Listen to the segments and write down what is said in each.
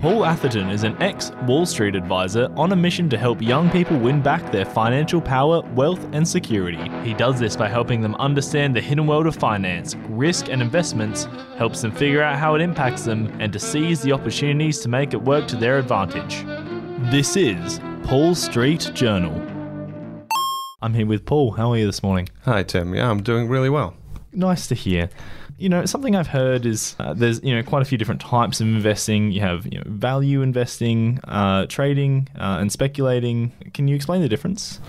Paul Atherton is an ex Wall Street advisor on a mission to help young people win back their financial power, wealth, and security. He does this by helping them understand the hidden world of finance, risk, and investments, helps them figure out how it impacts them, and to seize the opportunities to make it work to their advantage. This is Paul Street Journal. I'm here with Paul. How are you this morning? Hi, Tim. Yeah, I'm doing really well. Nice to hear. You know, something I've heard is uh, there's you know quite a few different types of investing. You have you know value investing, uh, trading, uh, and speculating. Can you explain the difference?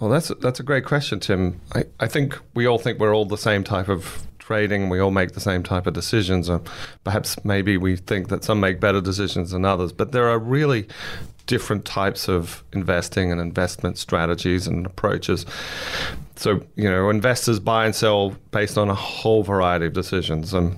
Well, that's that's a great question, Tim. I, I think we all think we're all the same type of trading. We all make the same type of decisions, or perhaps maybe we think that some make better decisions than others. But there are really different types of investing and investment strategies and approaches. So, you know, investors buy and sell based on a whole variety of decisions. And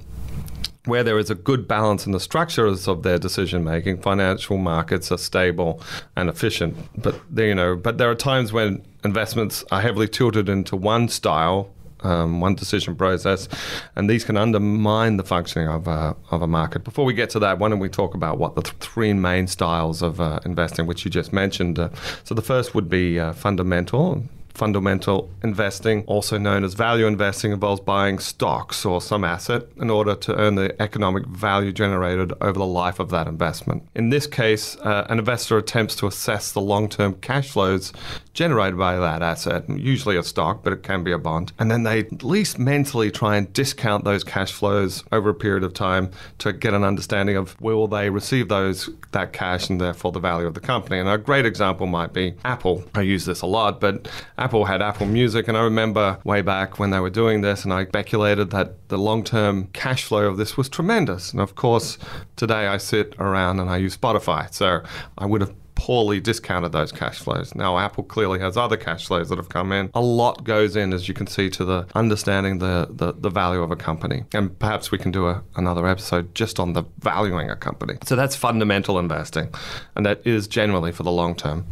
where there is a good balance in the structures of their decision making, financial markets are stable and efficient. But you know, but there are times when investments are heavily tilted into one style um, one decision process, and these can undermine the functioning of a, of a market. Before we get to that, why don't we talk about what the th- three main styles of uh, investing, which you just mentioned? Uh, so the first would be uh, fundamental, fundamental investing, also known as value investing, involves buying stocks or some asset in order to earn the economic value generated over the life of that investment. In this case, uh, an investor attempts to assess the long term cash flows generated by that asset, usually a stock, but it can be a bond. And then they at least mentally try and discount those cash flows over a period of time to get an understanding of where will they receive those that cash and therefore the value of the company. And a great example might be Apple. I use this a lot, but Apple had Apple Music, and I remember way back when they were doing this, and I speculated that the long term cash flow of this was tremendous. And of course, today I sit around and I use Spotify, so I would have poorly discounted those cash flows. Now, Apple clearly has other cash flows that have come in. A lot goes in, as you can see, to the understanding the, the, the value of a company. And perhaps we can do a, another episode just on the valuing a company. So that's fundamental investing, and that is generally for the long term.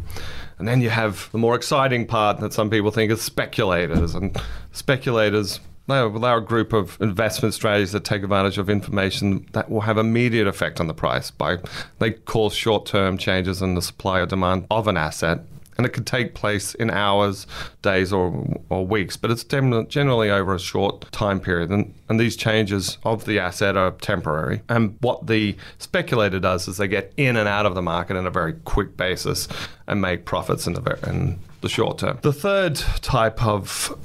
And then you have the more exciting part that some people think is speculators. And speculators, they're, they're a group of investment strategies that take advantage of information that will have immediate effect on the price by they cause short-term changes in the supply or demand of an asset and it could take place in hours, days, or, or weeks, but it's generally over a short time period. And, and these changes of the asset are temporary. And what the speculator does is they get in and out of the market in a very quick basis and make profits in the, in the short term. The third type of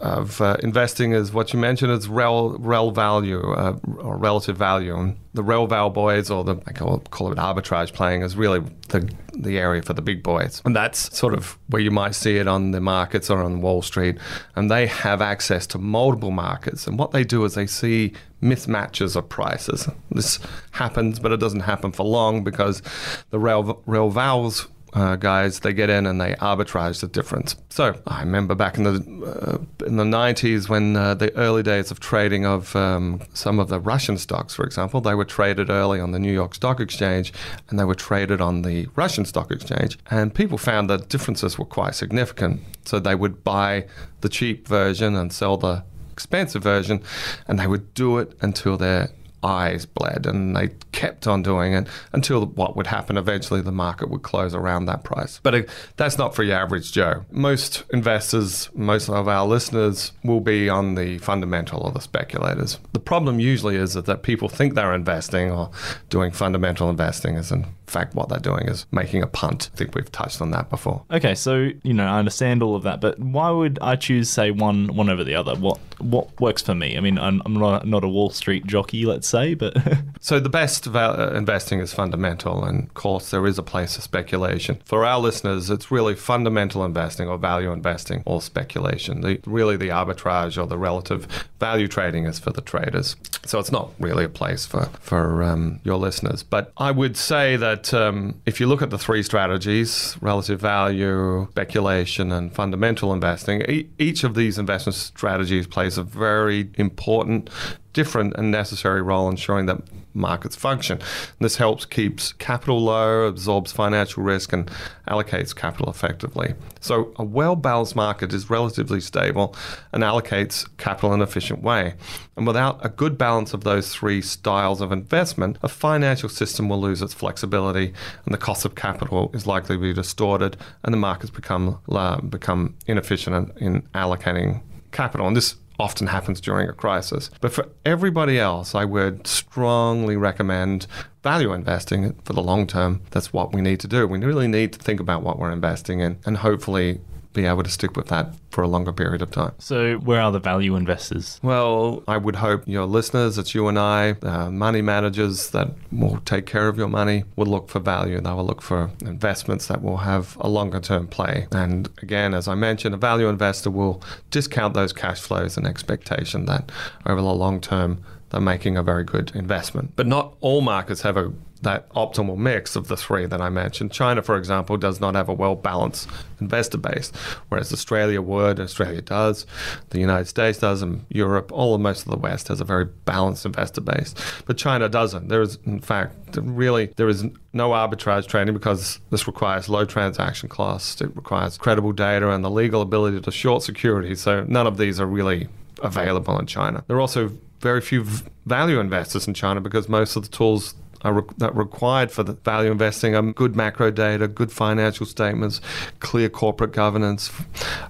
of uh, investing is what you mentioned is rel, rel value uh, or relative value. The rel val boys, or the I call, call it arbitrage playing, is really the the area for the big boys, and that's sort of where you might see it on the markets or on Wall Street, and they have access to multiple markets. And what they do is they see mismatches of prices. This happens, but it doesn't happen for long because the rel, rel vals uh, guys, they get in and they arbitrage the difference. So I remember back in the uh, in the 90s when uh, the early days of trading of um, some of the Russian stocks, for example, they were traded early on the New York Stock Exchange and they were traded on the Russian Stock Exchange, and people found that differences were quite significant. So they would buy the cheap version and sell the expensive version, and they would do it until their eyes bled, and they kept on doing it until what would happen eventually the market would close around that price. But uh, that's not for your average Joe. Most investors, most of our listeners will be on the fundamental or the speculators. The problem usually is that, that people think they're investing or doing fundamental investing is in fact what they're doing is making a punt. I think we've touched on that before. Okay, so you know I understand all of that, but why would I choose say one one over the other? What what works for me? I mean, I'm, I'm not not a Wall Street jockey, let's say, but so the best uh, investing is fundamental, and of course there is a place for speculation. For our listeners, it's really fundamental investing or value investing or speculation. The, really, the arbitrage or the relative value trading is for the traders. So it's not really a place for for um, your listeners. But I would say that um, if you look at the three strategies, relative value, speculation, and fundamental investing, e- each of these investment strategies plays a very important different and necessary role ensuring that markets function. This helps keeps capital low, absorbs financial risk, and allocates capital effectively. So a well-balanced market is relatively stable and allocates capital in an efficient way. And without a good balance of those three styles of investment, a financial system will lose its flexibility, and the cost of capital is likely to be distorted, and the markets become uh, become inefficient in allocating capital. And this often happens during a crisis. But for everybody else, I would strongly recommend value investing for the long term. That's what we need to do. We really need to think about what we're investing in and hopefully be able to stick with that for a longer period of time. So, where are the value investors? Well, I would hope your listeners, it's you and I, uh, money managers that will take care of your money, will look for value. They will look for investments that will have a longer term play. And again, as I mentioned, a value investor will discount those cash flows and expectation that over the long term, they're making a very good investment. But not all markets have a that optimal mix of the three that I mentioned. China, for example, does not have a well balanced investor base, whereas Australia would, Australia does, the United States does, and Europe, all of most of the West has a very balanced investor base. But China doesn't. There is, in fact, really, there is no arbitrage trading because this requires low transaction costs, it requires credible data and the legal ability to short securities. So none of these are really available in China. There are also very few value investors in China because most of the tools are re- that required for the value investing are good macro data, good financial statements, clear corporate governance,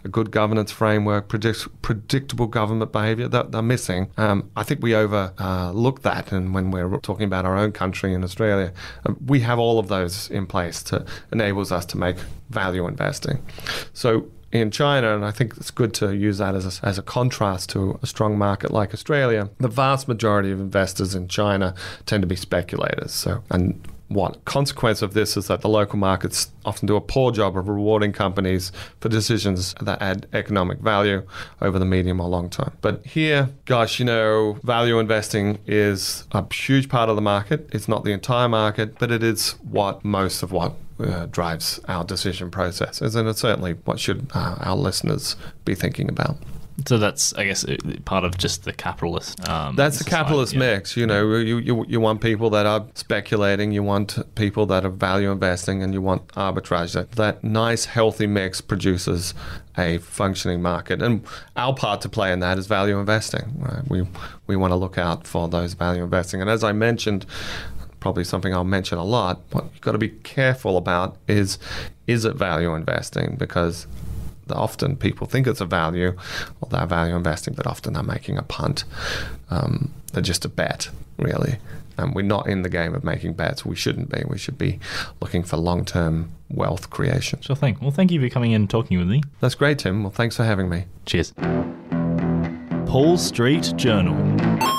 a good governance framework, predict- predictable government behavior that they're missing. Um, I think we overlook uh, that, and when we're talking about our own country in Australia, uh, we have all of those in place to enables us to make value investing. So in China, and I think it's good to use that as a, as a contrast to a strong market like Australia, the vast majority of investors in China tend to be speculators. So, and one consequence of this is that the local markets often do a poor job of rewarding companies for decisions that add economic value over the medium or long term. But here, gosh, you know, value investing is a huge part of the market. It's not the entire market, but it is what most of what uh, drives our decision processes, and it's certainly what should uh, our listeners be thinking about. So that's, I guess, uh, part of just the capitalist. Um, that's the capitalist yeah. mix. You know, you, you you want people that are speculating, you want people that are value investing, and you want arbitrage. That that nice, healthy mix produces a functioning market. And our part to play in that is value investing. Right? We we want to look out for those value investing. And as I mentioned, probably something I'll mention a lot. What you've got to be careful about is is it value investing? Because often people think it's a value, or they're value investing, but often they're making a punt. Um, they're just a bet, really. And we're not in the game of making bets. We shouldn't be. We should be looking for long term wealth creation. Sure thing. Well, thank you for coming in and talking with me. That's great, Tim. Well, thanks for having me. Cheers. Paul Street Journal.